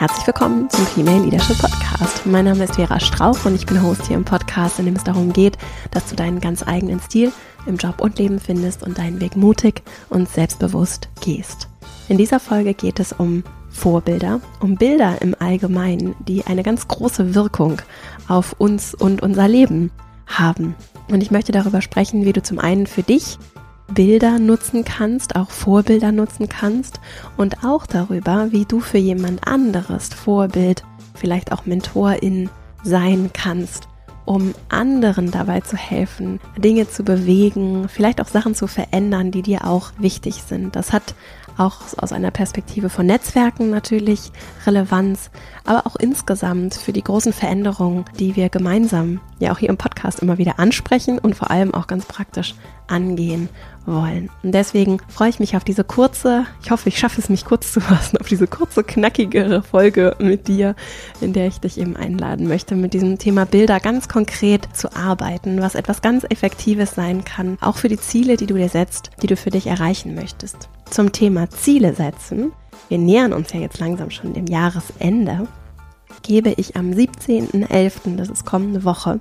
Herzlich willkommen zum Female Leadership Podcast. Mein Name ist Vera Strauch und ich bin Host hier im Podcast, in dem es darum geht, dass du deinen ganz eigenen Stil im Job und Leben findest und deinen Weg mutig und selbstbewusst gehst. In dieser Folge geht es um Vorbilder, um Bilder im Allgemeinen, die eine ganz große Wirkung auf uns und unser Leben haben. Und ich möchte darüber sprechen, wie du zum einen für dich Bilder nutzen kannst, auch Vorbilder nutzen kannst und auch darüber, wie du für jemand anderes Vorbild, vielleicht auch Mentorin sein kannst, um anderen dabei zu helfen, Dinge zu bewegen, vielleicht auch Sachen zu verändern, die dir auch wichtig sind. Das hat auch aus einer Perspektive von Netzwerken natürlich Relevanz, aber auch insgesamt für die großen Veränderungen, die wir gemeinsam ja auch hier im Podcast immer wieder ansprechen und vor allem auch ganz praktisch angehen wollen. Und deswegen freue ich mich auf diese kurze, ich hoffe, ich schaffe es mich kurz zu fassen, auf diese kurze, knackigere Folge mit dir, in der ich dich eben einladen möchte, mit diesem Thema Bilder ganz konkret zu arbeiten, was etwas ganz Effektives sein kann, auch für die Ziele, die du dir setzt, die du für dich erreichen möchtest. Zum Thema Ziele setzen, wir nähern uns ja jetzt langsam schon dem Jahresende, gebe ich am 17.11., das ist kommende Woche,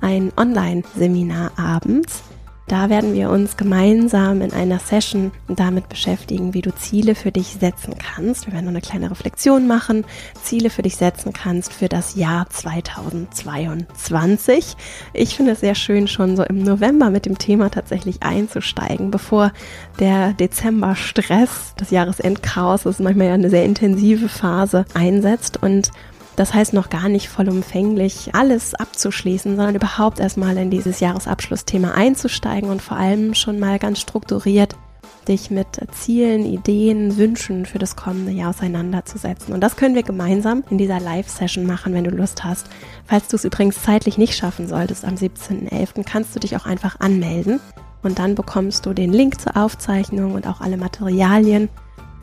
ein Online-Seminar abends da werden wir uns gemeinsam in einer Session damit beschäftigen, wie du Ziele für dich setzen kannst. Wir werden noch eine kleine Reflexion machen, Ziele für dich setzen kannst für das Jahr 2022. Ich finde es sehr schön, schon so im November mit dem Thema tatsächlich einzusteigen, bevor der Dezember-Stress, das Jahresendchaos, das ist manchmal ja eine sehr intensive Phase, einsetzt und das heißt noch gar nicht vollumfänglich alles abzuschließen, sondern überhaupt erstmal in dieses Jahresabschlussthema einzusteigen und vor allem schon mal ganz strukturiert dich mit Zielen, Ideen, Wünschen für das kommende Jahr auseinanderzusetzen. Und das können wir gemeinsam in dieser Live-Session machen, wenn du Lust hast. Falls du es übrigens zeitlich nicht schaffen solltest am 17.11., kannst du dich auch einfach anmelden und dann bekommst du den Link zur Aufzeichnung und auch alle Materialien,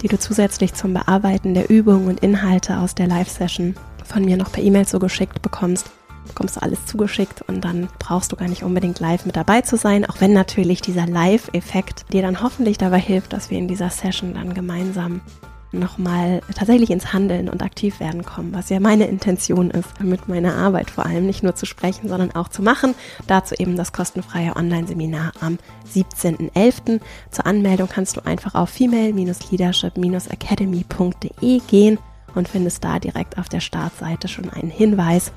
die du zusätzlich zum Bearbeiten der Übungen und Inhalte aus der Live-Session von mir noch per E-Mail zugeschickt bekommst, bekommst du alles zugeschickt und dann brauchst du gar nicht unbedingt live mit dabei zu sein, auch wenn natürlich dieser Live-Effekt dir dann hoffentlich dabei hilft, dass wir in dieser Session dann gemeinsam nochmal tatsächlich ins Handeln und aktiv werden kommen, was ja meine Intention ist, mit meiner Arbeit vor allem nicht nur zu sprechen, sondern auch zu machen. Dazu eben das kostenfreie Online-Seminar am 17.11. Zur Anmeldung kannst du einfach auf female-leadership-academy.de gehen und findest da direkt auf der Startseite schon einen Hinweis.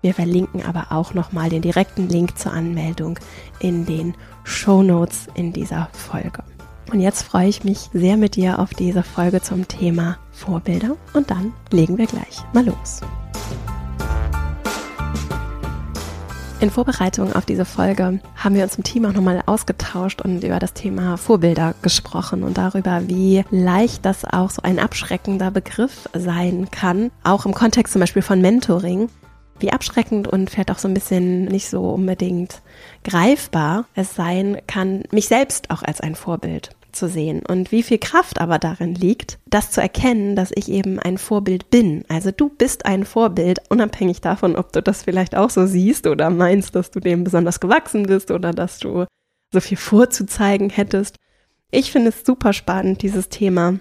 Wir verlinken aber auch nochmal den direkten Link zur Anmeldung in den Show Notes in dieser Folge. Und jetzt freue ich mich sehr mit dir auf diese Folge zum Thema Vorbilder und dann legen wir gleich mal los. In Vorbereitung auf diese Folge haben wir uns im Team auch nochmal ausgetauscht und über das Thema Vorbilder gesprochen und darüber, wie leicht das auch so ein abschreckender Begriff sein kann, auch im Kontext zum Beispiel von Mentoring, wie abschreckend und vielleicht auch so ein bisschen nicht so unbedingt greifbar es sein kann, mich selbst auch als ein Vorbild zu sehen und wie viel Kraft aber darin liegt, das zu erkennen, dass ich eben ein Vorbild bin. Also du bist ein Vorbild, unabhängig davon, ob du das vielleicht auch so siehst oder meinst, dass du dem besonders gewachsen bist oder dass du so viel vorzuzeigen hättest. Ich finde es super spannend, dieses Thema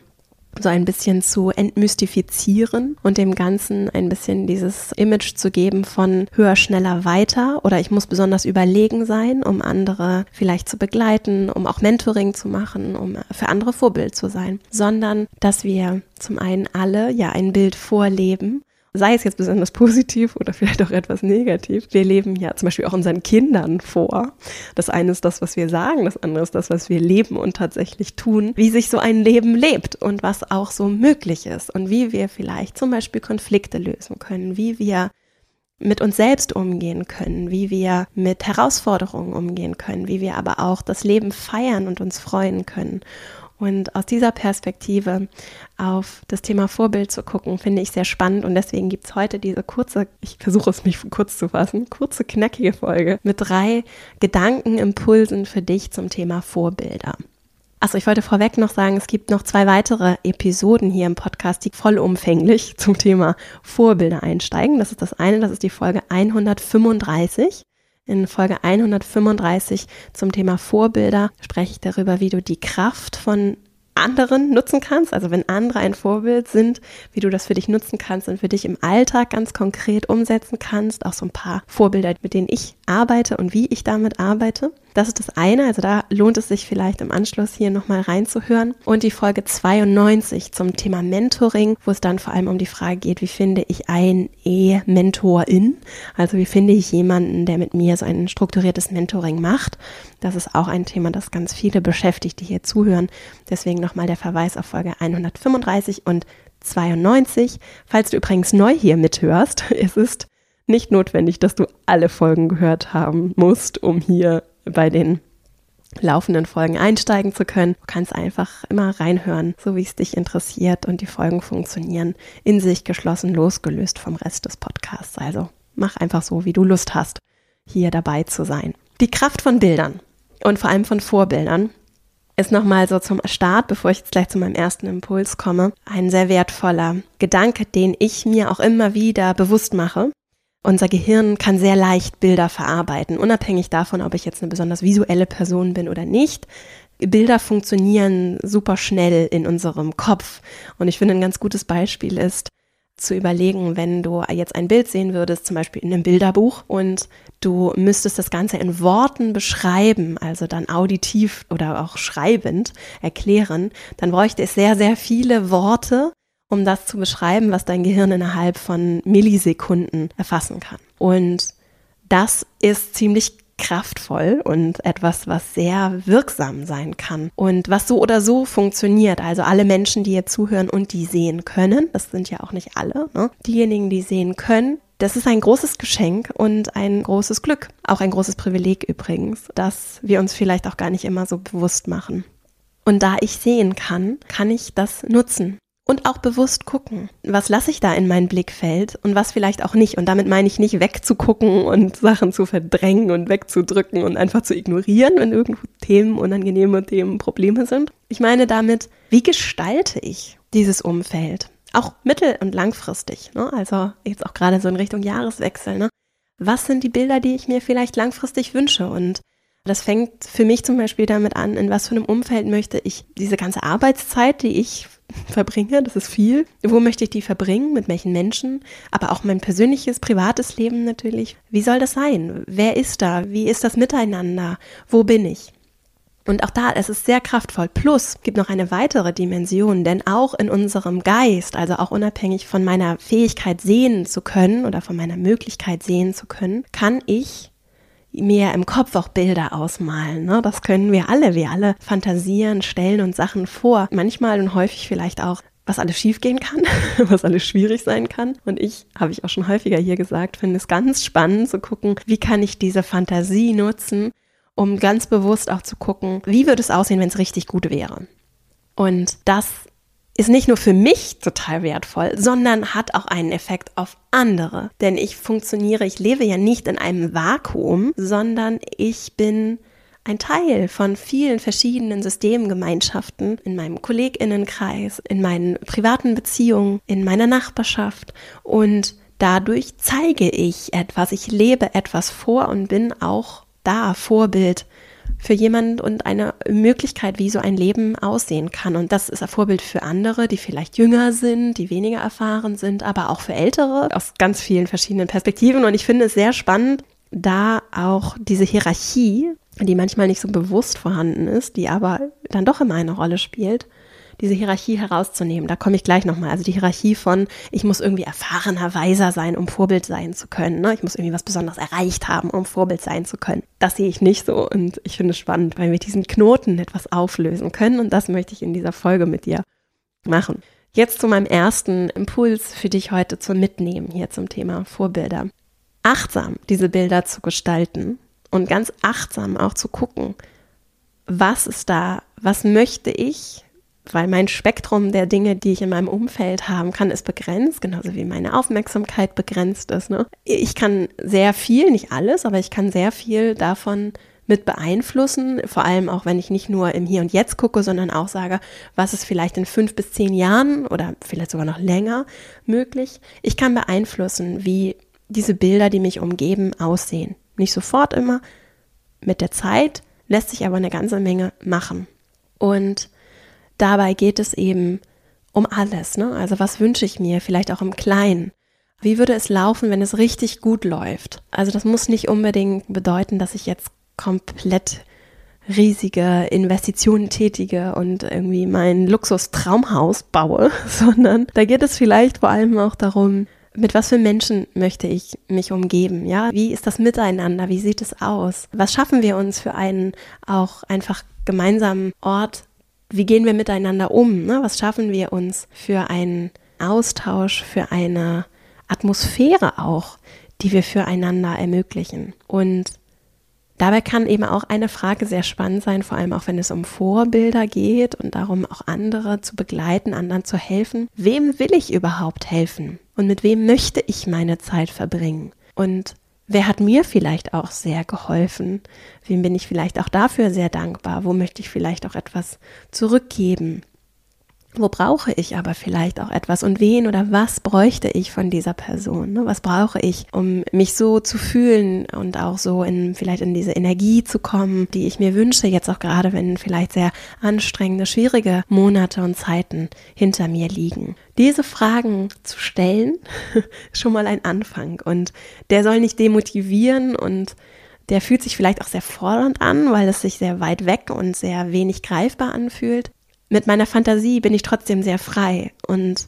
so ein bisschen zu entmystifizieren und dem Ganzen ein bisschen dieses Image zu geben von höher, schneller, weiter. Oder ich muss besonders überlegen sein, um andere vielleicht zu begleiten, um auch Mentoring zu machen, um für andere Vorbild zu sein, sondern dass wir zum einen alle ja ein Bild vorleben sei es jetzt besonders positiv oder vielleicht auch etwas negativ. Wir leben ja zum Beispiel auch unseren Kindern vor. Das eine ist das, was wir sagen, das andere ist das, was wir leben und tatsächlich tun, wie sich so ein Leben lebt und was auch so möglich ist und wie wir vielleicht zum Beispiel Konflikte lösen können, wie wir mit uns selbst umgehen können, wie wir mit Herausforderungen umgehen können, wie wir aber auch das Leben feiern und uns freuen können. Und aus dieser Perspektive auf das Thema Vorbild zu gucken, finde ich sehr spannend. Und deswegen gibt es heute diese kurze, ich versuche es mich kurz zu fassen, kurze, knackige Folge mit drei Gedankenimpulsen für dich zum Thema Vorbilder. Achso, ich wollte vorweg noch sagen, es gibt noch zwei weitere Episoden hier im Podcast, die vollumfänglich zum Thema Vorbilder einsteigen. Das ist das eine, das ist die Folge 135. In Folge 135 zum Thema Vorbilder spreche ich darüber, wie du die Kraft von anderen nutzen kannst, also wenn andere ein Vorbild sind, wie du das für dich nutzen kannst und für dich im Alltag ganz konkret umsetzen kannst. Auch so ein paar Vorbilder, mit denen ich arbeite und wie ich damit arbeite. Das ist das eine, also da lohnt es sich vielleicht im Anschluss hier nochmal reinzuhören. Und die Folge 92 zum Thema Mentoring, wo es dann vor allem um die Frage geht, wie finde ich ein E-Mentorin? Also wie finde ich jemanden, der mit mir so ein strukturiertes Mentoring macht? Das ist auch ein Thema, das ganz viele beschäftigt, die hier zuhören. Deswegen nochmal der Verweis auf Folge 135 und 92. Falls du übrigens neu hier mithörst, es ist nicht notwendig, dass du alle Folgen gehört haben musst, um hier bei den laufenden Folgen einsteigen zu können. Du kannst einfach immer reinhören, so wie es dich interessiert und die Folgen funktionieren in sich geschlossen, losgelöst vom Rest des Podcasts. Also mach einfach so, wie du Lust hast, hier dabei zu sein. Die Kraft von Bildern und vor allem von Vorbildern ist nochmal so zum Start, bevor ich jetzt gleich zu meinem ersten Impuls komme, ein sehr wertvoller Gedanke, den ich mir auch immer wieder bewusst mache unser Gehirn kann sehr leicht Bilder verarbeiten, unabhängig davon, ob ich jetzt eine besonders visuelle Person bin oder nicht. Bilder funktionieren super schnell in unserem Kopf. Und ich finde, ein ganz gutes Beispiel ist, zu überlegen, wenn du jetzt ein Bild sehen würdest, zum Beispiel in einem Bilderbuch, und du müsstest das Ganze in Worten beschreiben, also dann auditiv oder auch schreibend erklären, dann bräuchte es sehr, sehr viele Worte, um das zu beschreiben, was dein Gehirn innerhalb von Millisekunden erfassen kann. Und das ist ziemlich kraftvoll und etwas, was sehr wirksam sein kann und was so oder so funktioniert. Also alle Menschen, die hier zuhören und die sehen können, das sind ja auch nicht alle, ne? diejenigen, die sehen können, das ist ein großes Geschenk und ein großes Glück, auch ein großes Privileg übrigens, das wir uns vielleicht auch gar nicht immer so bewusst machen. Und da ich sehen kann, kann ich das nutzen und auch bewusst gucken, was lasse ich da in mein Blickfeld und was vielleicht auch nicht. Und damit meine ich nicht wegzugucken und Sachen zu verdrängen und wegzudrücken und einfach zu ignorieren, wenn irgendwo Themen, unangenehme Themen, Probleme sind. Ich meine damit, wie gestalte ich dieses Umfeld? Auch mittel- und langfristig. Ne? Also jetzt auch gerade so in Richtung Jahreswechsel. Ne? Was sind die Bilder, die ich mir vielleicht langfristig wünsche? Und das fängt für mich zum Beispiel damit an, in was für einem Umfeld möchte ich diese ganze Arbeitszeit, die ich verbringe, das ist viel. Wo möchte ich die verbringen? Mit welchen Menschen? Aber auch mein persönliches, privates Leben natürlich. Wie soll das sein? Wer ist da? Wie ist das Miteinander? Wo bin ich? Und auch da, es ist sehr kraftvoll. Plus gibt noch eine weitere Dimension, denn auch in unserem Geist, also auch unabhängig von meiner Fähigkeit sehen zu können oder von meiner Möglichkeit sehen zu können, kann ich mir im Kopf auch Bilder ausmalen. Ne? Das können wir alle. Wir alle fantasieren, stellen uns Sachen vor. Manchmal und häufig vielleicht auch was alles schiefgehen kann, was alles schwierig sein kann. Und ich, habe ich auch schon häufiger hier gesagt, finde es ganz spannend zu gucken, wie kann ich diese Fantasie nutzen, um ganz bewusst auch zu gucken, wie würde es aussehen, wenn es richtig gut wäre. Und das ist nicht nur für mich total wertvoll, sondern hat auch einen Effekt auf andere. Denn ich funktioniere, ich lebe ja nicht in einem Vakuum, sondern ich bin ein Teil von vielen verschiedenen Systemgemeinschaften in meinem Kolleginnenkreis, in meinen privaten Beziehungen, in meiner Nachbarschaft und dadurch zeige ich etwas, ich lebe etwas vor und bin auch da Vorbild für jemand und eine Möglichkeit, wie so ein Leben aussehen kann. Und das ist ein Vorbild für andere, die vielleicht jünger sind, die weniger erfahren sind, aber auch für Ältere aus ganz vielen verschiedenen Perspektiven. Und ich finde es sehr spannend, da auch diese Hierarchie, die manchmal nicht so bewusst vorhanden ist, die aber dann doch immer eine Rolle spielt, diese Hierarchie herauszunehmen. Da komme ich gleich nochmal. Also die Hierarchie von, ich muss irgendwie erfahrener, weiser sein, um Vorbild sein zu können. Ne? Ich muss irgendwie was Besonderes erreicht haben, um Vorbild sein zu können. Das sehe ich nicht so und ich finde es spannend, weil wir diesen Knoten etwas auflösen können und das möchte ich in dieser Folge mit dir machen. Jetzt zu meinem ersten Impuls für dich heute zum Mitnehmen hier zum Thema Vorbilder. Achtsam diese Bilder zu gestalten und ganz achtsam auch zu gucken, was ist da, was möchte ich, weil mein Spektrum der Dinge, die ich in meinem Umfeld haben kann, ist begrenzt, genauso wie meine Aufmerksamkeit begrenzt ist. Ne? Ich kann sehr viel, nicht alles, aber ich kann sehr viel davon mit beeinflussen, vor allem auch wenn ich nicht nur im Hier und Jetzt gucke, sondern auch sage, was ist vielleicht in fünf bis zehn Jahren oder vielleicht sogar noch länger möglich. Ich kann beeinflussen, wie diese Bilder, die mich umgeben, aussehen. Nicht sofort immer, mit der Zeit lässt sich aber eine ganze Menge machen. Und dabei geht es eben um alles. Ne? Also was wünsche ich mir, vielleicht auch im Kleinen. Wie würde es laufen, wenn es richtig gut läuft? Also das muss nicht unbedingt bedeuten, dass ich jetzt komplett riesige Investitionen tätige und irgendwie mein Luxustraumhaus baue, sondern da geht es vielleicht vor allem auch darum, mit was für Menschen möchte ich mich umgeben? Ja, wie ist das Miteinander? Wie sieht es aus? Was schaffen wir uns für einen auch einfach gemeinsamen Ort? Wie gehen wir miteinander um? Ne? Was schaffen wir uns für einen Austausch, für eine Atmosphäre auch, die wir füreinander ermöglichen? Und Dabei kann eben auch eine Frage sehr spannend sein, vor allem auch wenn es um Vorbilder geht und darum, auch andere zu begleiten, anderen zu helfen. Wem will ich überhaupt helfen? Und mit wem möchte ich meine Zeit verbringen? Und wer hat mir vielleicht auch sehr geholfen? Wem bin ich vielleicht auch dafür sehr dankbar? Wo möchte ich vielleicht auch etwas zurückgeben? Wo brauche ich aber vielleicht auch etwas und wen oder was bräuchte ich von dieser Person? Ne? Was brauche ich, um mich so zu fühlen und auch so in vielleicht in diese Energie zu kommen, die ich mir wünsche, jetzt auch gerade wenn vielleicht sehr anstrengende, schwierige Monate und Zeiten hinter mir liegen. Diese Fragen zu stellen, schon mal ein Anfang und der soll nicht demotivieren und der fühlt sich vielleicht auch sehr fordernd an, weil es sich sehr weit weg und sehr wenig greifbar anfühlt mit meiner Fantasie bin ich trotzdem sehr frei und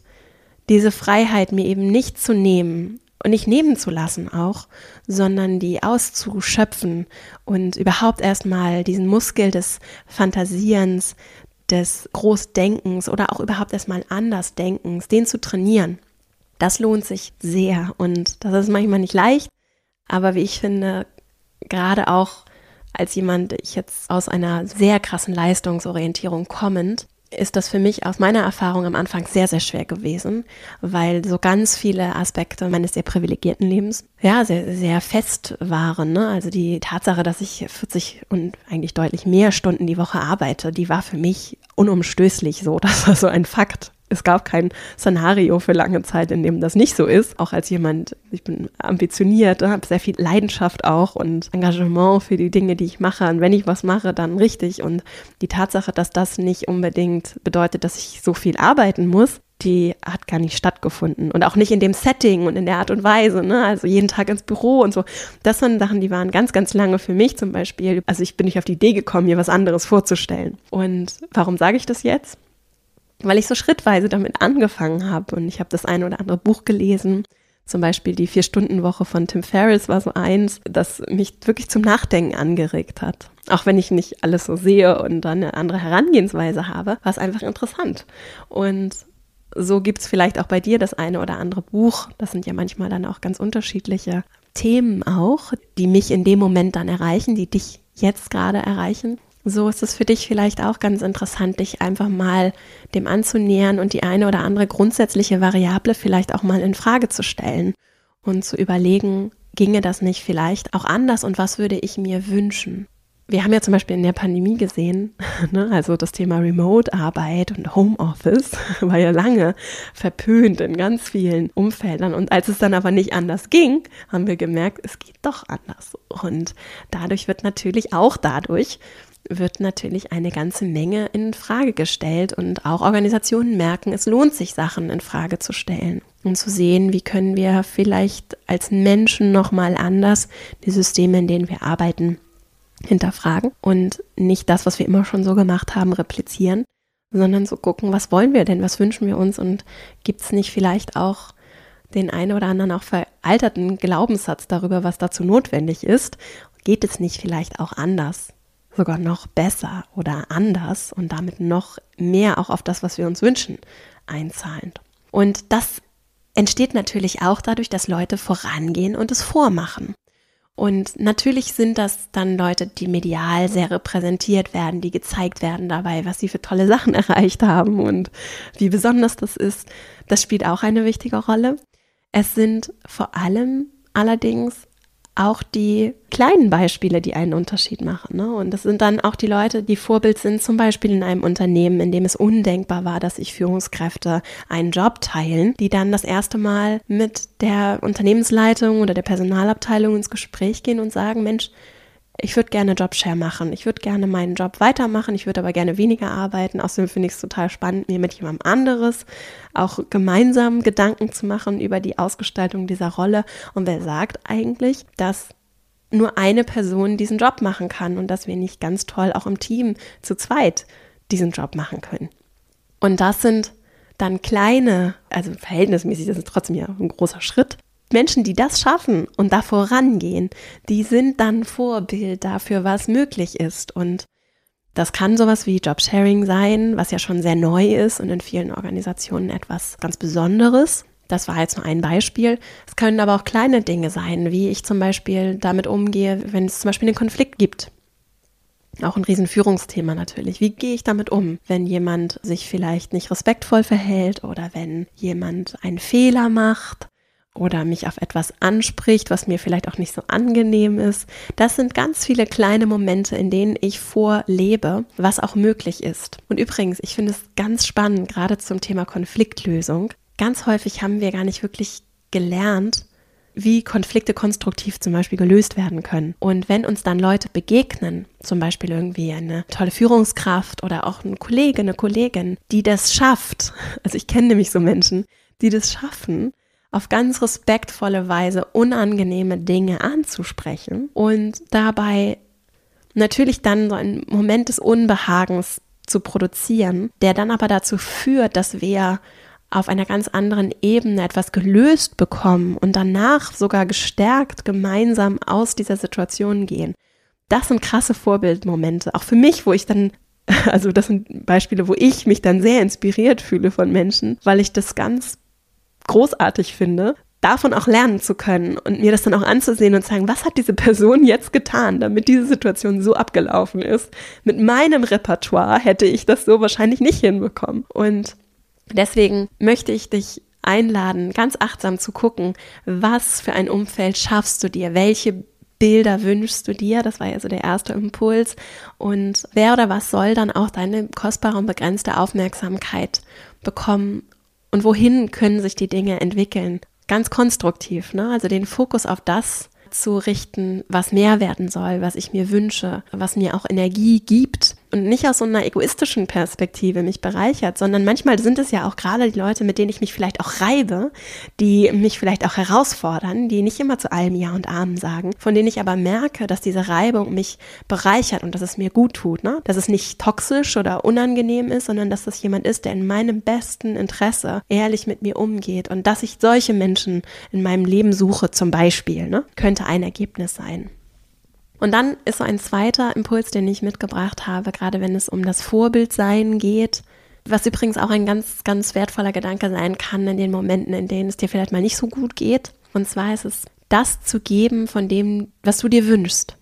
diese Freiheit mir eben nicht zu nehmen und nicht nehmen zu lassen auch, sondern die auszuschöpfen und überhaupt erstmal diesen Muskel des Fantasierens, des Großdenkens oder auch überhaupt erstmal Andersdenkens, den zu trainieren. Das lohnt sich sehr und das ist manchmal nicht leicht, aber wie ich finde, gerade auch als jemand, ich jetzt aus einer sehr krassen Leistungsorientierung kommend, ist das für mich aus meiner Erfahrung am Anfang sehr, sehr schwer gewesen, weil so ganz viele Aspekte meines sehr privilegierten Lebens ja sehr, sehr fest waren. Ne? Also die Tatsache, dass ich 40 und eigentlich deutlich mehr Stunden die Woche arbeite, die war für mich unumstößlich so. Das war so ein Fakt es gab kein Szenario für lange Zeit, in dem das nicht so ist. Auch als jemand, ich bin ambitioniert, habe sehr viel Leidenschaft auch und Engagement für die Dinge, die ich mache. Und wenn ich was mache, dann richtig. Und die Tatsache, dass das nicht unbedingt bedeutet, dass ich so viel arbeiten muss, die hat gar nicht stattgefunden. Und auch nicht in dem Setting und in der Art und Weise, ne? Also jeden Tag ins Büro und so. Das sind Sachen, die waren ganz, ganz lange für mich zum Beispiel. Also ich bin nicht auf die Idee gekommen, mir was anderes vorzustellen. Und warum sage ich das jetzt? Weil ich so schrittweise damit angefangen habe. Und ich habe das eine oder andere Buch gelesen. Zum Beispiel die Vier-Stunden-Woche von Tim Ferriss war so eins, das mich wirklich zum Nachdenken angeregt hat. Auch wenn ich nicht alles so sehe und dann eine andere Herangehensweise habe, war es einfach interessant. Und so gibt es vielleicht auch bei dir das eine oder andere Buch. Das sind ja manchmal dann auch ganz unterschiedliche Themen auch, die mich in dem Moment dann erreichen, die dich jetzt gerade erreichen. So ist es für dich vielleicht auch ganz interessant, dich einfach mal dem anzunähern und die eine oder andere grundsätzliche Variable vielleicht auch mal in Frage zu stellen und zu überlegen, ginge das nicht vielleicht auch anders und was würde ich mir wünschen? Wir haben ja zum Beispiel in der Pandemie gesehen, ne, also das Thema Remote-Arbeit und Homeoffice war ja lange verpönt in ganz vielen Umfeldern. Und als es dann aber nicht anders ging, haben wir gemerkt, es geht doch anders. Und dadurch wird natürlich auch dadurch wird natürlich eine ganze Menge in Frage gestellt und auch Organisationen merken, es lohnt sich Sachen in Frage zu stellen und zu sehen, wie können wir vielleicht als Menschen noch mal anders die Systeme, in denen wir arbeiten, hinterfragen und nicht das, was wir immer schon so gemacht haben, replizieren, sondern so gucken, was wollen wir denn, was wünschen wir uns und gibt es nicht vielleicht auch den einen oder anderen auch veralterten Glaubenssatz darüber, was dazu notwendig ist? Geht es nicht vielleicht auch anders? Sogar noch besser oder anders und damit noch mehr auch auf das, was wir uns wünschen, einzahlend. Und das entsteht natürlich auch dadurch, dass Leute vorangehen und es vormachen. Und natürlich sind das dann Leute, die medial sehr repräsentiert werden, die gezeigt werden dabei, was sie für tolle Sachen erreicht haben und wie besonders das ist. Das spielt auch eine wichtige Rolle. Es sind vor allem allerdings auch die kleinen Beispiele, die einen Unterschied machen. Ne? Und das sind dann auch die Leute, die Vorbild sind, zum Beispiel in einem Unternehmen, in dem es undenkbar war, dass sich Führungskräfte einen Job teilen, die dann das erste Mal mit der Unternehmensleitung oder der Personalabteilung ins Gespräch gehen und sagen, Mensch, ich würde gerne Jobshare machen. Ich würde gerne meinen Job weitermachen. Ich würde aber gerne weniger arbeiten. Außerdem finde ich es total spannend, mir mit jemandem anderes auch gemeinsam Gedanken zu machen über die Ausgestaltung dieser Rolle. Und wer sagt eigentlich, dass nur eine Person diesen Job machen kann und dass wir nicht ganz toll auch im Team zu zweit diesen Job machen können? Und das sind dann kleine, also verhältnismäßig, das ist trotzdem ja ein großer Schritt, Menschen, die das schaffen und da vorangehen, die sind dann Vorbild dafür, was möglich ist. Und das kann sowas wie Jobsharing sein, was ja schon sehr neu ist und in vielen Organisationen etwas ganz Besonderes. Das war jetzt nur ein Beispiel. Es können aber auch kleine Dinge sein, wie ich zum Beispiel damit umgehe, wenn es zum Beispiel einen Konflikt gibt. Auch ein Riesenführungsthema natürlich. Wie gehe ich damit um, wenn jemand sich vielleicht nicht respektvoll verhält oder wenn jemand einen Fehler macht oder mich auf etwas anspricht, was mir vielleicht auch nicht so angenehm ist. Das sind ganz viele kleine Momente, in denen ich vorlebe, was auch möglich ist. Und übrigens, ich finde es ganz spannend, gerade zum Thema Konfliktlösung. Ganz häufig haben wir gar nicht wirklich gelernt, wie Konflikte konstruktiv zum Beispiel gelöst werden können. Und wenn uns dann Leute begegnen, zum Beispiel irgendwie eine tolle Führungskraft oder auch ein Kollege, eine Kollegin, die das schafft, also ich kenne nämlich so Menschen, die das schaffen, auf ganz respektvolle Weise unangenehme Dinge anzusprechen und dabei natürlich dann so einen Moment des Unbehagens zu produzieren, der dann aber dazu führt, dass wir auf einer ganz anderen Ebene etwas gelöst bekommen und danach sogar gestärkt gemeinsam aus dieser Situation gehen. Das sind krasse Vorbildmomente, auch für mich, wo ich dann also das sind Beispiele, wo ich mich dann sehr inspiriert fühle von Menschen, weil ich das ganz großartig finde, davon auch lernen zu können und mir das dann auch anzusehen und sagen, was hat diese Person jetzt getan, damit diese Situation so abgelaufen ist. Mit meinem Repertoire hätte ich das so wahrscheinlich nicht hinbekommen. Und deswegen möchte ich dich einladen, ganz achtsam zu gucken, was für ein Umfeld schaffst du dir, welche Bilder wünschst du dir? Das war ja so der erste Impuls. Und wer oder was soll dann auch deine kostbare und begrenzte Aufmerksamkeit bekommen und wohin können sich die Dinge entwickeln. Ganz konstruktiv, ne? Also den Fokus auf das zu richten, was mehr werden soll, was ich mir wünsche, was mir auch Energie gibt und nicht aus so einer egoistischen Perspektive mich bereichert, sondern manchmal sind es ja auch gerade die Leute, mit denen ich mich vielleicht auch reibe, die mich vielleicht auch herausfordern, die nicht immer zu allem Ja und Amen sagen, von denen ich aber merke, dass diese Reibung mich bereichert und dass es mir gut tut, ne? dass es nicht toxisch oder unangenehm ist, sondern dass das jemand ist, der in meinem besten Interesse ehrlich mit mir umgeht und dass ich solche Menschen in meinem Leben suche, zum Beispiel, ne? könnte ein Ergebnis sein. Und dann ist so ein zweiter Impuls, den ich mitgebracht habe, gerade wenn es um das Vorbildsein geht, was übrigens auch ein ganz, ganz wertvoller Gedanke sein kann in den Momenten, in denen es dir vielleicht mal nicht so gut geht. Und zwar ist es, das zu geben von dem, was du dir wünschst.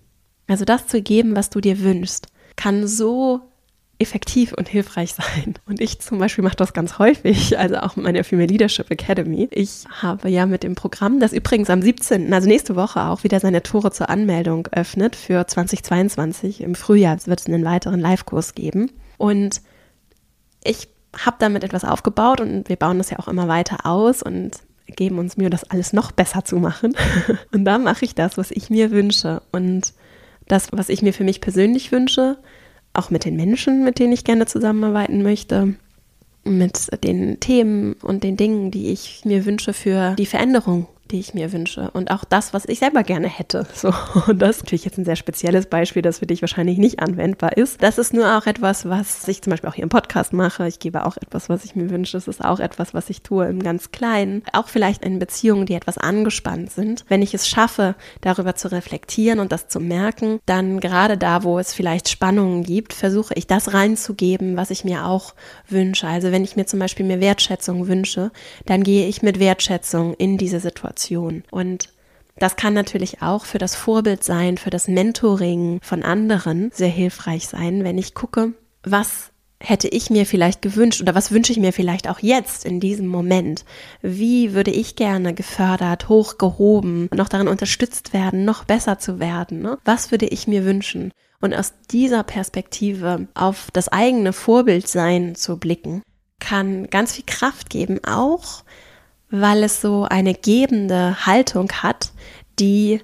Also das zu geben, was du dir wünschst, kann so effektiv und hilfreich sein. Und ich zum Beispiel mache das ganz häufig, also auch mit meiner Female Leadership Academy. Ich habe ja mit dem Programm, das übrigens am 17., also nächste Woche auch wieder seine Tore zur Anmeldung öffnet für 2022. Im Frühjahr wird es einen weiteren Live-Kurs geben. Und ich habe damit etwas aufgebaut und wir bauen das ja auch immer weiter aus und geben uns Mühe, das alles noch besser zu machen. Und da mache ich das, was ich mir wünsche. Und das, was ich mir für mich persönlich wünsche, auch mit den Menschen, mit denen ich gerne zusammenarbeiten möchte, mit den Themen und den Dingen, die ich mir wünsche für die Veränderung die ich mir wünsche und auch das, was ich selber gerne hätte. So, und das ist natürlich jetzt ein sehr spezielles Beispiel, das für dich wahrscheinlich nicht anwendbar ist. Das ist nur auch etwas, was ich zum Beispiel auch hier im Podcast mache. Ich gebe auch etwas, was ich mir wünsche. Es ist auch etwas, was ich tue im ganz Kleinen. Auch vielleicht in Beziehungen, die etwas angespannt sind. Wenn ich es schaffe, darüber zu reflektieren und das zu merken, dann gerade da, wo es vielleicht Spannungen gibt, versuche ich das reinzugeben, was ich mir auch wünsche. Also wenn ich mir zum Beispiel mehr Wertschätzung wünsche, dann gehe ich mit Wertschätzung in diese Situation Situation. Und das kann natürlich auch für das Vorbild sein, für das Mentoring von anderen sehr hilfreich sein, wenn ich gucke, was hätte ich mir vielleicht gewünscht oder was wünsche ich mir vielleicht auch jetzt in diesem Moment? Wie würde ich gerne gefördert, hochgehoben, noch darin unterstützt werden, noch besser zu werden? Ne? Was würde ich mir wünschen? Und aus dieser Perspektive auf das eigene Vorbildsein zu blicken, kann ganz viel Kraft geben, auch weil es so eine gebende Haltung hat, die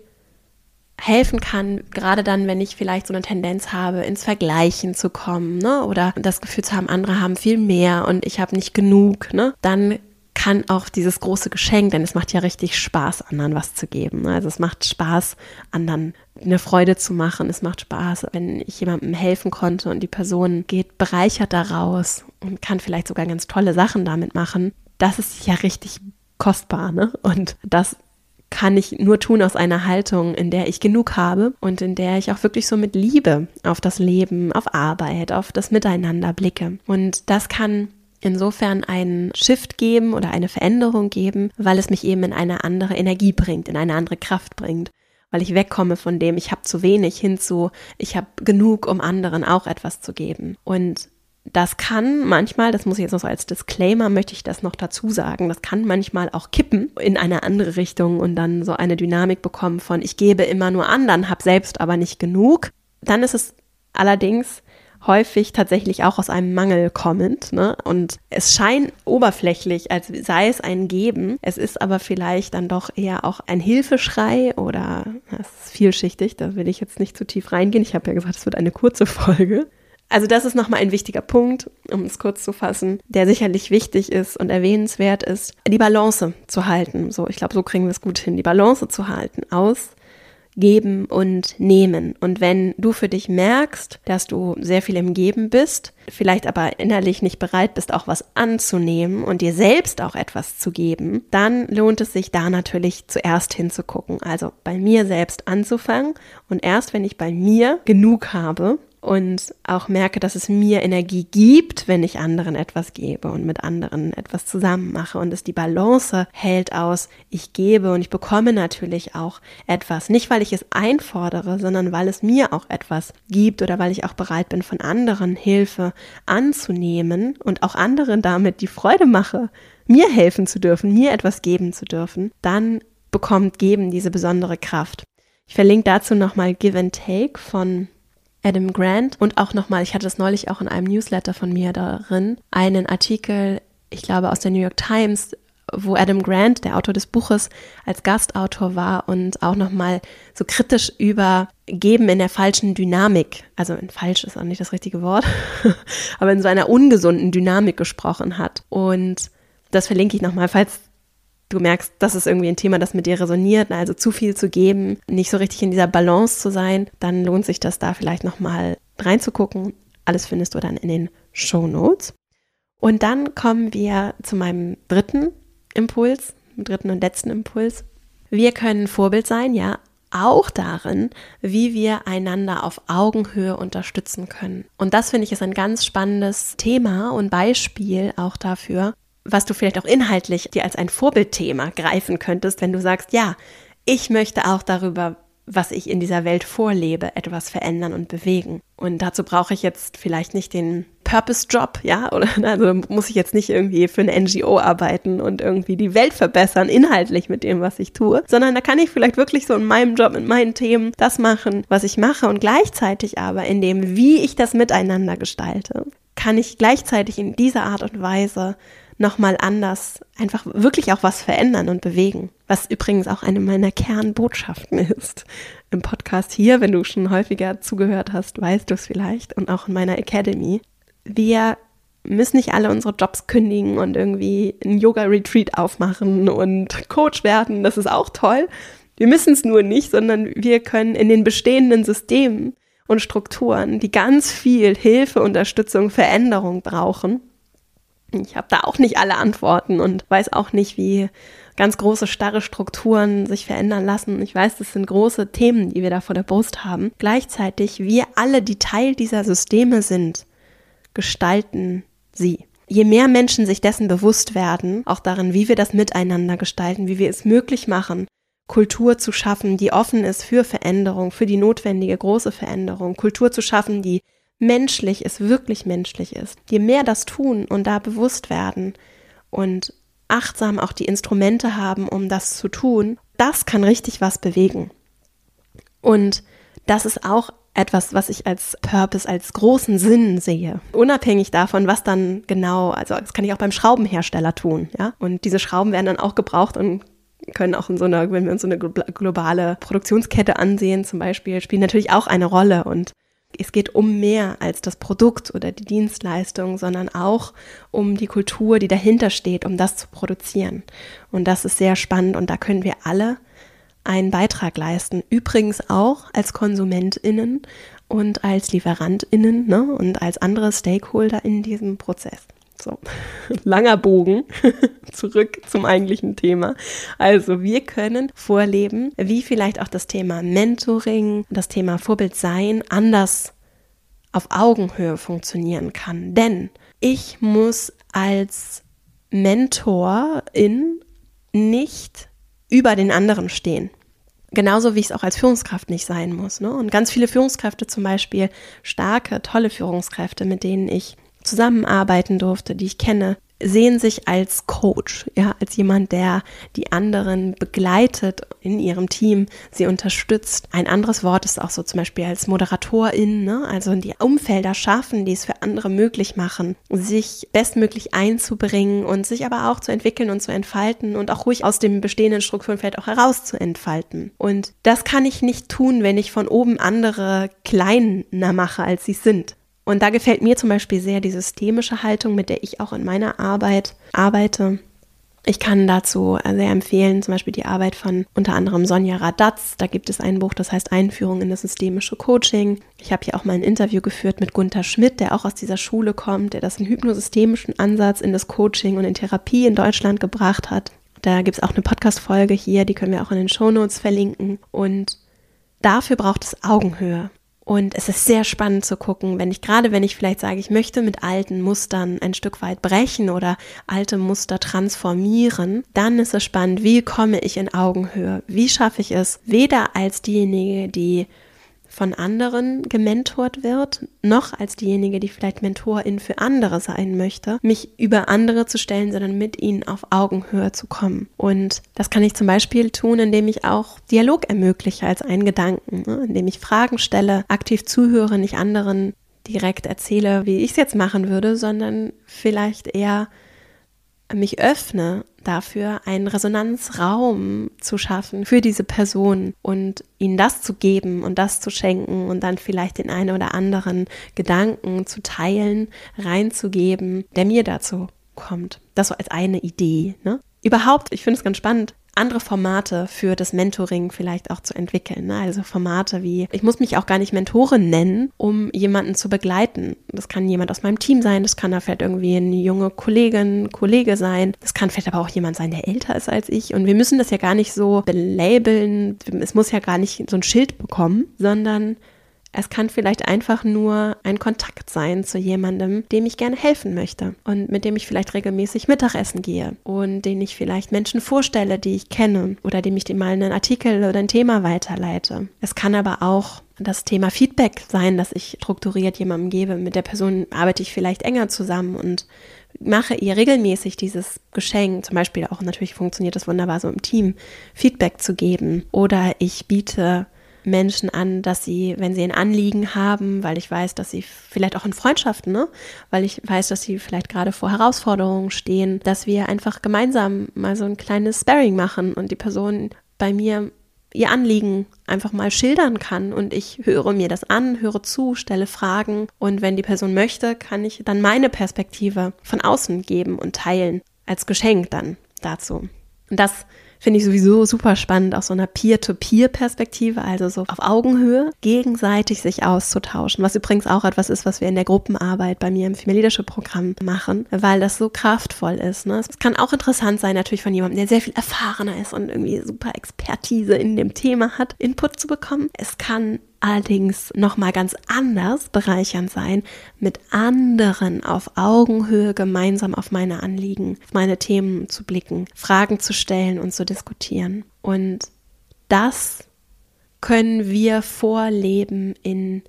helfen kann, gerade dann, wenn ich vielleicht so eine Tendenz habe, ins Vergleichen zu kommen, ne? Oder das Gefühl zu haben, andere haben viel mehr und ich habe nicht genug, ne? Dann kann auch dieses große Geschenk, denn es macht ja richtig Spaß, anderen was zu geben. Ne? Also es macht Spaß, anderen eine Freude zu machen. Es macht Spaß, wenn ich jemandem helfen konnte und die Person geht bereichert daraus und kann vielleicht sogar ganz tolle Sachen damit machen. Das ist ja richtig kostbar, ne? Und das kann ich nur tun aus einer Haltung, in der ich genug habe und in der ich auch wirklich so mit Liebe auf das Leben, auf Arbeit, auf das Miteinander blicke. Und das kann insofern einen Shift geben oder eine Veränderung geben, weil es mich eben in eine andere Energie bringt, in eine andere Kraft bringt. Weil ich wegkomme von dem, ich habe zu wenig hinzu, ich habe genug, um anderen auch etwas zu geben. Und das kann manchmal, das muss ich jetzt noch so als Disclaimer, möchte ich das noch dazu sagen, das kann manchmal auch kippen in eine andere Richtung und dann so eine Dynamik bekommen von, ich gebe immer nur anderen, habe selbst aber nicht genug. Dann ist es allerdings häufig tatsächlich auch aus einem Mangel kommend. Ne? Und es scheint oberflächlich, als sei es ein Geben. Es ist aber vielleicht dann doch eher auch ein Hilfeschrei oder das ist vielschichtig, da will ich jetzt nicht zu tief reingehen. Ich habe ja gesagt, es wird eine kurze Folge. Also das ist nochmal ein wichtiger Punkt, um es kurz zu fassen, der sicherlich wichtig ist und erwähnenswert ist, die Balance zu halten. So, ich glaube, so kriegen wir es gut hin, die Balance zu halten aus Geben und Nehmen. Und wenn du für dich merkst, dass du sehr viel im Geben bist, vielleicht aber innerlich nicht bereit bist, auch was anzunehmen und dir selbst auch etwas zu geben, dann lohnt es sich da natürlich zuerst hinzugucken. Also bei mir selbst anzufangen und erst wenn ich bei mir genug habe, und auch merke, dass es mir Energie gibt, wenn ich anderen etwas gebe und mit anderen etwas zusammen mache und es die Balance hält aus, ich gebe und ich bekomme natürlich auch etwas, nicht weil ich es einfordere, sondern weil es mir auch etwas gibt oder weil ich auch bereit bin, von anderen Hilfe anzunehmen und auch anderen damit die Freude mache, mir helfen zu dürfen, mir etwas geben zu dürfen, dann bekommt Geben diese besondere Kraft. Ich verlinke dazu nochmal Give and Take von Adam Grant und auch nochmal, ich hatte das neulich auch in einem Newsletter von mir darin, einen Artikel, ich glaube aus der New York Times, wo Adam Grant, der Autor des Buches, als Gastautor war und auch nochmal so kritisch über Geben in der falschen Dynamik, also in falsch ist auch nicht das richtige Wort, aber in so einer ungesunden Dynamik gesprochen hat. Und das verlinke ich nochmal, falls du merkst, das ist irgendwie ein Thema, das mit dir resoniert, also zu viel zu geben, nicht so richtig in dieser Balance zu sein, dann lohnt sich das da vielleicht nochmal reinzugucken. Alles findest du dann in den Show Notes. Und dann kommen wir zu meinem dritten Impuls, dritten und letzten Impuls. Wir können Vorbild sein, ja, auch darin, wie wir einander auf Augenhöhe unterstützen können. Und das finde ich ist ein ganz spannendes Thema und Beispiel auch dafür, was du vielleicht auch inhaltlich dir als ein Vorbildthema greifen könntest, wenn du sagst, ja, ich möchte auch darüber, was ich in dieser Welt vorlebe, etwas verändern und bewegen. Und dazu brauche ich jetzt vielleicht nicht den Purpose-Job, ja, oder also muss ich jetzt nicht irgendwie für eine NGO arbeiten und irgendwie die Welt verbessern, inhaltlich mit dem, was ich tue, sondern da kann ich vielleicht wirklich so in meinem Job, mit meinen Themen das machen, was ich mache und gleichzeitig aber in dem, wie ich das miteinander gestalte, kann ich gleichzeitig in dieser Art und Weise nochmal anders einfach wirklich auch was verändern und bewegen. Was übrigens auch eine meiner Kernbotschaften ist im Podcast hier. Wenn du schon häufiger zugehört hast, weißt du es vielleicht. Und auch in meiner Academy. Wir müssen nicht alle unsere Jobs kündigen und irgendwie ein Yoga-Retreat aufmachen und Coach werden. Das ist auch toll. Wir müssen es nur nicht, sondern wir können in den bestehenden Systemen und Strukturen, die ganz viel Hilfe, Unterstützung, Veränderung brauchen, ich habe da auch nicht alle Antworten und weiß auch nicht, wie ganz große starre Strukturen sich verändern lassen. Ich weiß, das sind große Themen, die wir da vor der Brust haben. Gleichzeitig, wir alle, die Teil dieser Systeme sind, gestalten sie. Je mehr Menschen sich dessen bewusst werden, auch darin, wie wir das miteinander gestalten, wie wir es möglich machen, Kultur zu schaffen, die offen ist für Veränderung, für die notwendige große Veränderung, Kultur zu schaffen, die menschlich ist, wirklich menschlich ist, je mehr das tun und da bewusst werden und achtsam auch die Instrumente haben, um das zu tun, das kann richtig was bewegen. Und das ist auch etwas, was ich als Purpose, als großen Sinn sehe. Unabhängig davon, was dann genau, also das kann ich auch beim Schraubenhersteller tun, ja. Und diese Schrauben werden dann auch gebraucht und können auch in so einer, wenn wir uns so eine globale Produktionskette ansehen, zum Beispiel, spielen natürlich auch eine Rolle und es geht um mehr als das Produkt oder die Dienstleistung, sondern auch um die Kultur, die dahinter steht, um das zu produzieren. Und das ist sehr spannend und da können wir alle einen Beitrag leisten. Übrigens auch als KonsumentInnen und als LieferantInnen ne, und als andere Stakeholder in diesem Prozess. So, langer Bogen zurück zum eigentlichen Thema. Also wir können vorleben, wie vielleicht auch das Thema Mentoring, das Thema Vorbild sein anders auf Augenhöhe funktionieren kann. Denn ich muss als Mentorin nicht über den anderen stehen. Genauso wie ich es auch als Führungskraft nicht sein muss. Ne? Und ganz viele Führungskräfte, zum Beispiel starke, tolle Führungskräfte, mit denen ich zusammenarbeiten durfte, die ich kenne, sehen sich als Coach, ja, als jemand, der die anderen begleitet in ihrem Team, sie unterstützt. Ein anderes Wort ist auch so zum Beispiel als Moderatorin, ne? also die Umfelder schaffen, die es für andere möglich machen, sich bestmöglich einzubringen und sich aber auch zu entwickeln und zu entfalten und auch ruhig aus dem bestehenden Strukturenfeld auch heraus zu entfalten. Und das kann ich nicht tun, wenn ich von oben andere kleiner mache, als sie sind. Und da gefällt mir zum Beispiel sehr die systemische Haltung, mit der ich auch in meiner Arbeit arbeite. Ich kann dazu sehr empfehlen, zum Beispiel die Arbeit von unter anderem Sonja Radatz. Da gibt es ein Buch, das heißt Einführung in das systemische Coaching. Ich habe hier auch mal ein Interview geführt mit Gunther Schmidt, der auch aus dieser Schule kommt, der das einen hypnosystemischen Ansatz in das Coaching und in Therapie in Deutschland gebracht hat. Da gibt es auch eine Podcast-Folge hier, die können wir auch in den Show Notes verlinken. Und dafür braucht es Augenhöhe. Und es ist sehr spannend zu gucken, wenn ich gerade, wenn ich vielleicht sage, ich möchte mit alten Mustern ein Stück weit brechen oder alte Muster transformieren, dann ist es spannend, wie komme ich in Augenhöhe? Wie schaffe ich es, weder als diejenige, die von anderen gementort wird, noch als diejenige, die vielleicht Mentorin für andere sein möchte, mich über andere zu stellen, sondern mit ihnen auf Augenhöhe zu kommen. Und das kann ich zum Beispiel tun, indem ich auch Dialog ermögliche als einen Gedanken, ne? indem ich Fragen stelle, aktiv zuhöre, nicht anderen direkt erzähle, wie ich es jetzt machen würde, sondern vielleicht eher mich öffne dafür, einen Resonanzraum zu schaffen für diese Person und ihnen das zu geben und das zu schenken und dann vielleicht den einen oder anderen Gedanken zu teilen, reinzugeben, der mir dazu kommt. Das so als eine Idee. Ne? Überhaupt, ich finde es ganz spannend, andere Formate für das Mentoring vielleicht auch zu entwickeln. Ne? Also Formate wie, ich muss mich auch gar nicht Mentorin nennen, um jemanden zu begleiten. Das kann jemand aus meinem Team sein, das kann da vielleicht irgendwie eine junge Kollegin, Kollege sein. Das kann vielleicht aber auch jemand sein, der älter ist als ich. Und wir müssen das ja gar nicht so belabeln. Es muss ja gar nicht so ein Schild bekommen, sondern es kann vielleicht einfach nur ein Kontakt sein zu jemandem, dem ich gerne helfen möchte und mit dem ich vielleicht regelmäßig Mittagessen gehe und den ich vielleicht Menschen vorstelle, die ich kenne oder dem ich dem mal einen Artikel oder ein Thema weiterleite. Es kann aber auch das Thema Feedback sein, dass ich strukturiert jemandem gebe. Mit der Person arbeite ich vielleicht enger zusammen und mache ihr regelmäßig dieses Geschenk, zum Beispiel auch natürlich funktioniert das wunderbar so im Team, Feedback zu geben. Oder ich biete Menschen an, dass sie, wenn sie ein Anliegen haben, weil ich weiß, dass sie vielleicht auch in Freundschaften, ne, weil ich weiß, dass sie vielleicht gerade vor Herausforderungen stehen, dass wir einfach gemeinsam mal so ein kleines Sparring machen und die Person bei mir ihr Anliegen einfach mal schildern kann und ich höre mir das an, höre zu, stelle Fragen und wenn die Person möchte, kann ich dann meine Perspektive von außen geben und teilen als Geschenk dann dazu. Und das Finde ich sowieso super spannend aus so einer Peer-to-Peer-Perspektive, also so auf Augenhöhe, gegenseitig sich auszutauschen. Was übrigens auch etwas ist, was wir in der Gruppenarbeit bei mir im Female Leadership Programm machen, weil das so kraftvoll ist. Ne? Es kann auch interessant sein, natürlich von jemandem, der sehr viel erfahrener ist und irgendwie super Expertise in dem Thema hat, Input zu bekommen. Es kann allerdings nochmal ganz anders bereichernd sein, mit anderen auf Augenhöhe gemeinsam auf meine Anliegen, auf meine Themen zu blicken, Fragen zu stellen und zu diskutieren. Und das können wir vorleben in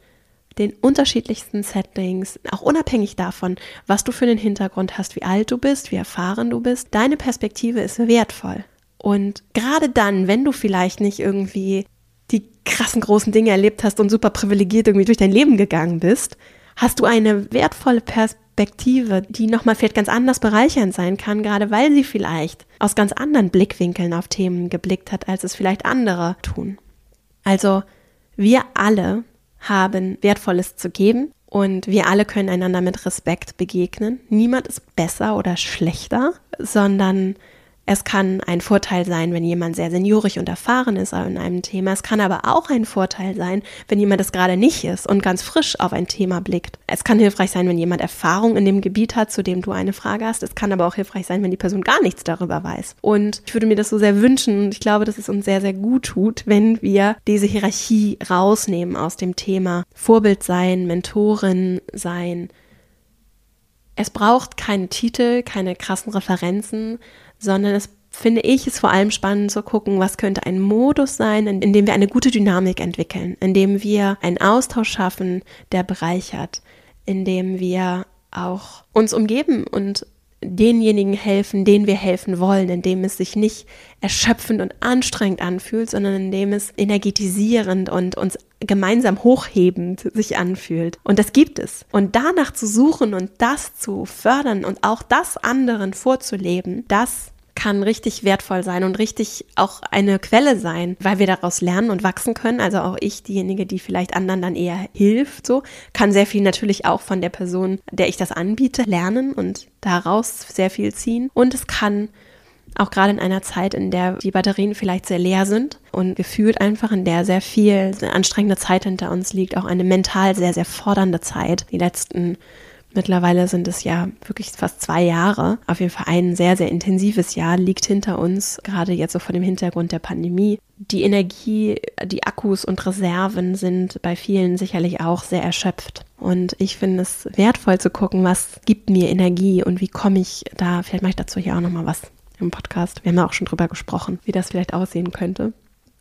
den unterschiedlichsten Settings, auch unabhängig davon, was du für einen Hintergrund hast, wie alt du bist, wie erfahren du bist. Deine Perspektive ist wertvoll. Und gerade dann, wenn du vielleicht nicht irgendwie krassen großen Dinge erlebt hast und super privilegiert irgendwie durch dein Leben gegangen bist, hast du eine wertvolle Perspektive die nochmal vielleicht ganz anders bereichernd sein kann, gerade weil sie vielleicht aus ganz anderen Blickwinkeln auf Themen geblickt hat, als es vielleicht andere tun. Also wir alle haben Wertvolles zu geben und wir alle können einander mit Respekt begegnen. Niemand ist besser oder schlechter, sondern es kann ein Vorteil sein, wenn jemand sehr seniorig und erfahren ist in einem Thema. Es kann aber auch ein Vorteil sein, wenn jemand es gerade nicht ist und ganz frisch auf ein Thema blickt. Es kann hilfreich sein, wenn jemand Erfahrung in dem Gebiet hat, zu dem du eine Frage hast. Es kann aber auch hilfreich sein, wenn die Person gar nichts darüber weiß. Und ich würde mir das so sehr wünschen und ich glaube, dass es uns sehr, sehr gut tut, wenn wir diese Hierarchie rausnehmen aus dem Thema Vorbild sein, Mentorin sein. Es braucht keine Titel, keine krassen Referenzen, sondern es finde ich es vor allem spannend zu gucken, was könnte ein Modus sein, in, in dem wir eine gute Dynamik entwickeln, in dem wir einen Austausch schaffen, der bereichert, in dem wir auch uns umgeben und denjenigen helfen, denen wir helfen wollen, indem es sich nicht erschöpfend und anstrengend anfühlt, sondern indem es energetisierend und uns gemeinsam hochhebend sich anfühlt. Und das gibt es. Und danach zu suchen und das zu fördern und auch das anderen vorzuleben, das kann richtig wertvoll sein und richtig auch eine Quelle sein, weil wir daraus lernen und wachsen können. Also auch ich, diejenige, die vielleicht anderen dann eher hilft, so, kann sehr viel natürlich auch von der Person, der ich das anbiete, lernen und daraus sehr viel ziehen. Und es kann auch gerade in einer Zeit, in der die Batterien vielleicht sehr leer sind und gefühlt einfach in der sehr viel anstrengende Zeit hinter uns liegt, auch eine mental sehr, sehr fordernde Zeit. Die letzten Mittlerweile sind es ja wirklich fast zwei Jahre. Auf jeden Fall ein sehr, sehr intensives Jahr liegt hinter uns, gerade jetzt so vor dem Hintergrund der Pandemie. Die Energie, die Akkus und Reserven sind bei vielen sicherlich auch sehr erschöpft. Und ich finde es wertvoll zu gucken, was gibt mir Energie und wie komme ich da, vielleicht mache ich dazu hier auch nochmal was im Podcast. Wir haben ja auch schon drüber gesprochen, wie das vielleicht aussehen könnte.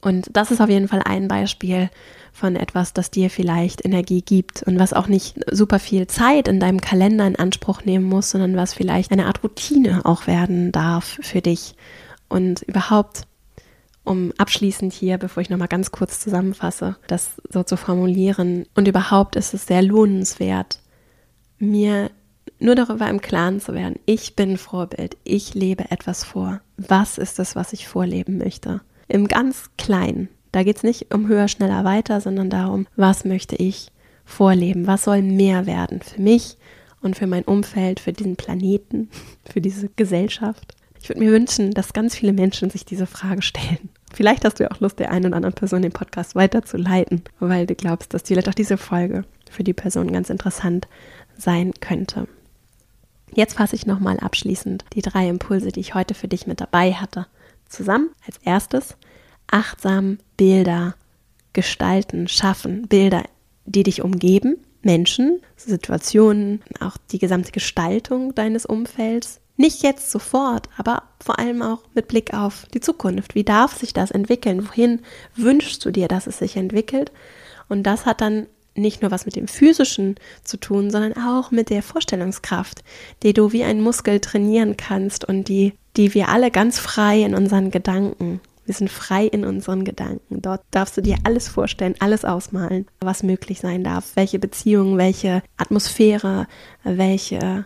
Und das ist auf jeden Fall ein Beispiel von etwas, das dir vielleicht Energie gibt und was auch nicht super viel Zeit in deinem Kalender in Anspruch nehmen muss, sondern was vielleicht eine Art Routine auch werden darf für dich. Und überhaupt, um abschließend hier, bevor ich nochmal ganz kurz zusammenfasse, das so zu formulieren. Und überhaupt ist es sehr lohnenswert, mir nur darüber im Klaren zu werden, ich bin Vorbild, ich lebe etwas vor. Was ist es, was ich vorleben möchte? Im ganz Kleinen. Da geht es nicht um höher, schneller, weiter, sondern darum, was möchte ich vorleben? Was soll mehr werden für mich und für mein Umfeld, für diesen Planeten, für diese Gesellschaft? Ich würde mir wünschen, dass ganz viele Menschen sich diese Frage stellen. Vielleicht hast du ja auch Lust, der einen oder anderen Person den Podcast weiterzuleiten, weil du glaubst, dass vielleicht auch diese Folge für die Person ganz interessant sein könnte. Jetzt fasse ich nochmal abschließend die drei Impulse, die ich heute für dich mit dabei hatte, zusammen. Als erstes achtsam Bilder gestalten, schaffen, Bilder, die dich umgeben, Menschen, Situationen, auch die gesamte Gestaltung deines Umfelds. Nicht jetzt sofort, aber vor allem auch mit Blick auf die Zukunft. Wie darf sich das entwickeln? Wohin wünschst du dir, dass es sich entwickelt? Und das hat dann nicht nur was mit dem physischen zu tun, sondern auch mit der Vorstellungskraft, die du wie ein Muskel trainieren kannst und die, die wir alle ganz frei in unseren Gedanken. Wir sind frei in unseren Gedanken. Dort darfst du dir alles vorstellen, alles ausmalen, was möglich sein darf. Welche Beziehungen, welche Atmosphäre, welche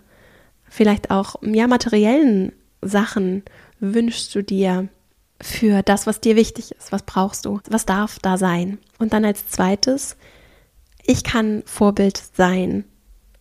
vielleicht auch ja materiellen Sachen wünschst du dir für das, was dir wichtig ist? Was brauchst du? Was darf da sein? Und dann als zweites, ich kann Vorbild sein.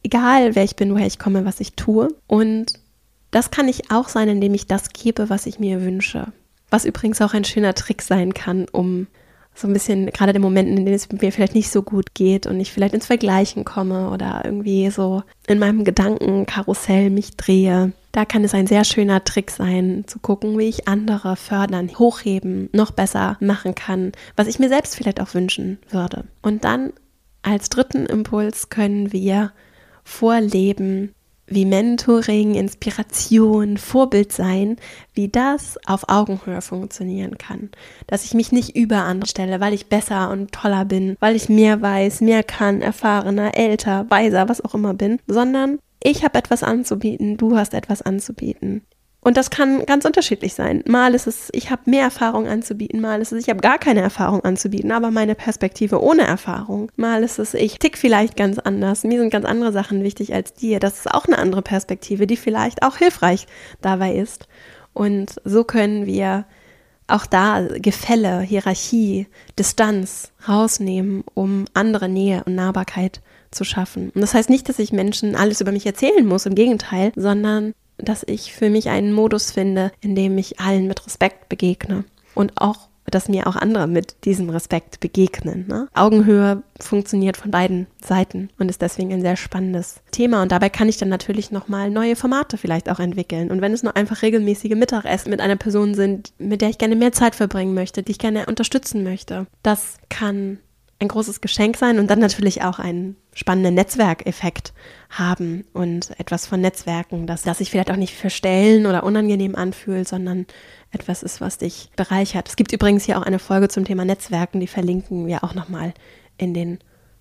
Egal wer ich bin, woher ich komme, was ich tue. Und das kann ich auch sein, indem ich das gebe, was ich mir wünsche. Was übrigens auch ein schöner Trick sein kann, um so ein bisschen, gerade in Momenten, in denen es mir vielleicht nicht so gut geht und ich vielleicht ins Vergleichen komme oder irgendwie so in meinem Gedankenkarussell mich drehe. Da kann es ein sehr schöner Trick sein, zu gucken, wie ich andere fördern, hochheben, noch besser machen kann, was ich mir selbst vielleicht auch wünschen würde. Und dann als dritten Impuls können wir vorleben, wie Mentoring, Inspiration, Vorbild sein, wie das auf Augenhöhe funktionieren kann. Dass ich mich nicht über andere stelle, weil ich besser und toller bin, weil ich mehr weiß, mehr kann, erfahrener, älter, weiser, was auch immer bin, sondern ich habe etwas anzubieten, du hast etwas anzubieten. Und das kann ganz unterschiedlich sein. Mal ist es, ich habe mehr Erfahrung anzubieten, mal ist es, ich habe gar keine Erfahrung anzubieten, aber meine Perspektive ohne Erfahrung. Mal ist es, ich tick vielleicht ganz anders. Mir sind ganz andere Sachen wichtig als dir. Das ist auch eine andere Perspektive, die vielleicht auch hilfreich dabei ist. Und so können wir auch da Gefälle, Hierarchie, Distanz rausnehmen, um andere Nähe und Nahbarkeit zu schaffen. Und das heißt nicht, dass ich Menschen alles über mich erzählen muss, im Gegenteil, sondern dass ich für mich einen Modus finde, in dem ich allen mit Respekt begegne und auch dass mir auch andere mit diesem Respekt begegnen. Ne? Augenhöhe funktioniert von beiden Seiten und ist deswegen ein sehr spannendes Thema. Und dabei kann ich dann natürlich nochmal neue Formate vielleicht auch entwickeln. Und wenn es nur einfach regelmäßige Mittagessen mit einer Person sind, mit der ich gerne mehr Zeit verbringen möchte, die ich gerne unterstützen möchte, das kann ein großes Geschenk sein und dann natürlich auch einen spannenden Netzwerkeffekt haben und etwas von Netzwerken, das, das sich vielleicht auch nicht verstellen oder unangenehm anfühlt, sondern etwas ist, was dich bereichert. Es gibt übrigens hier auch eine Folge zum Thema Netzwerken, die verlinken wir auch nochmal in den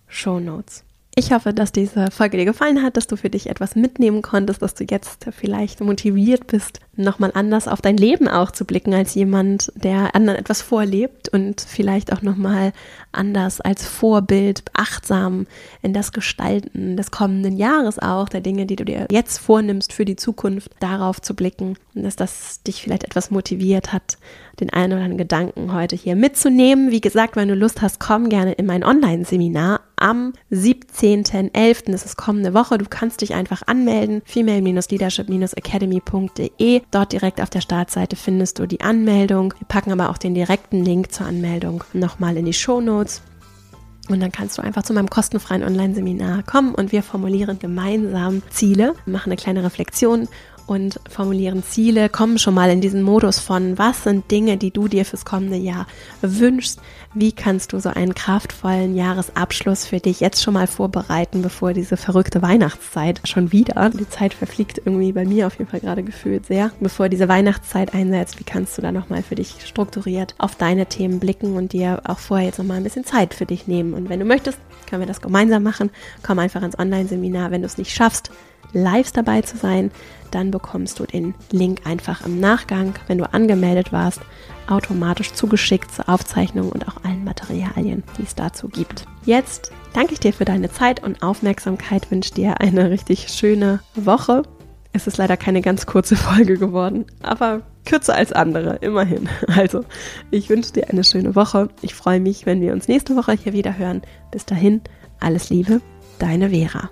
Show Notes. Ich hoffe, dass diese Folge dir gefallen hat, dass du für dich etwas mitnehmen konntest, dass du jetzt vielleicht motiviert bist, nochmal anders auf dein Leben auch zu blicken als jemand, der anderen etwas vorlebt und vielleicht auch nochmal anders als Vorbild achtsam in das Gestalten des kommenden Jahres auch, der Dinge, die du dir jetzt vornimmst für die Zukunft, darauf zu blicken und dass das dich vielleicht etwas motiviert hat, den einen oder anderen Gedanken heute hier mitzunehmen. Wie gesagt, wenn du Lust hast, komm gerne in mein Online-Seminar am 17.11. Das ist kommende Woche. Du kannst dich einfach anmelden. female-leadership-academy.de Dort direkt auf der Startseite findest du die Anmeldung. Wir packen aber auch den direkten Link zur Anmeldung nochmal in die Show Notes. Und dann kannst du einfach zu meinem kostenfreien Online-Seminar kommen und wir formulieren gemeinsam Ziele, machen eine kleine Reflexion und formulieren Ziele, kommen schon mal in diesen Modus von, was sind Dinge, die du dir fürs kommende Jahr wünschst, wie kannst du so einen kraftvollen Jahresabschluss für dich jetzt schon mal vorbereiten, bevor diese verrückte Weihnachtszeit schon wieder, die Zeit verfliegt irgendwie bei mir auf jeden Fall gerade gefühlt sehr, bevor diese Weihnachtszeit einsetzt, wie kannst du da nochmal für dich strukturiert auf deine Themen blicken und dir auch vorher jetzt nochmal ein bisschen Zeit für dich nehmen. Und wenn du möchtest, können wir das gemeinsam machen. Komm einfach ins Online-Seminar, wenn du es nicht schaffst, live dabei zu sein, dann bekommst du den Link einfach im Nachgang, wenn du angemeldet warst, automatisch zugeschickt zur Aufzeichnung und auch allen Materialien, die es dazu gibt. Jetzt danke ich dir für deine Zeit und Aufmerksamkeit, wünsche dir eine richtig schöne Woche. Es ist leider keine ganz kurze Folge geworden, aber kürzer als andere, immerhin. Also, ich wünsche dir eine schöne Woche. Ich freue mich, wenn wir uns nächste Woche hier wieder hören. Bis dahin, alles Liebe, deine Vera.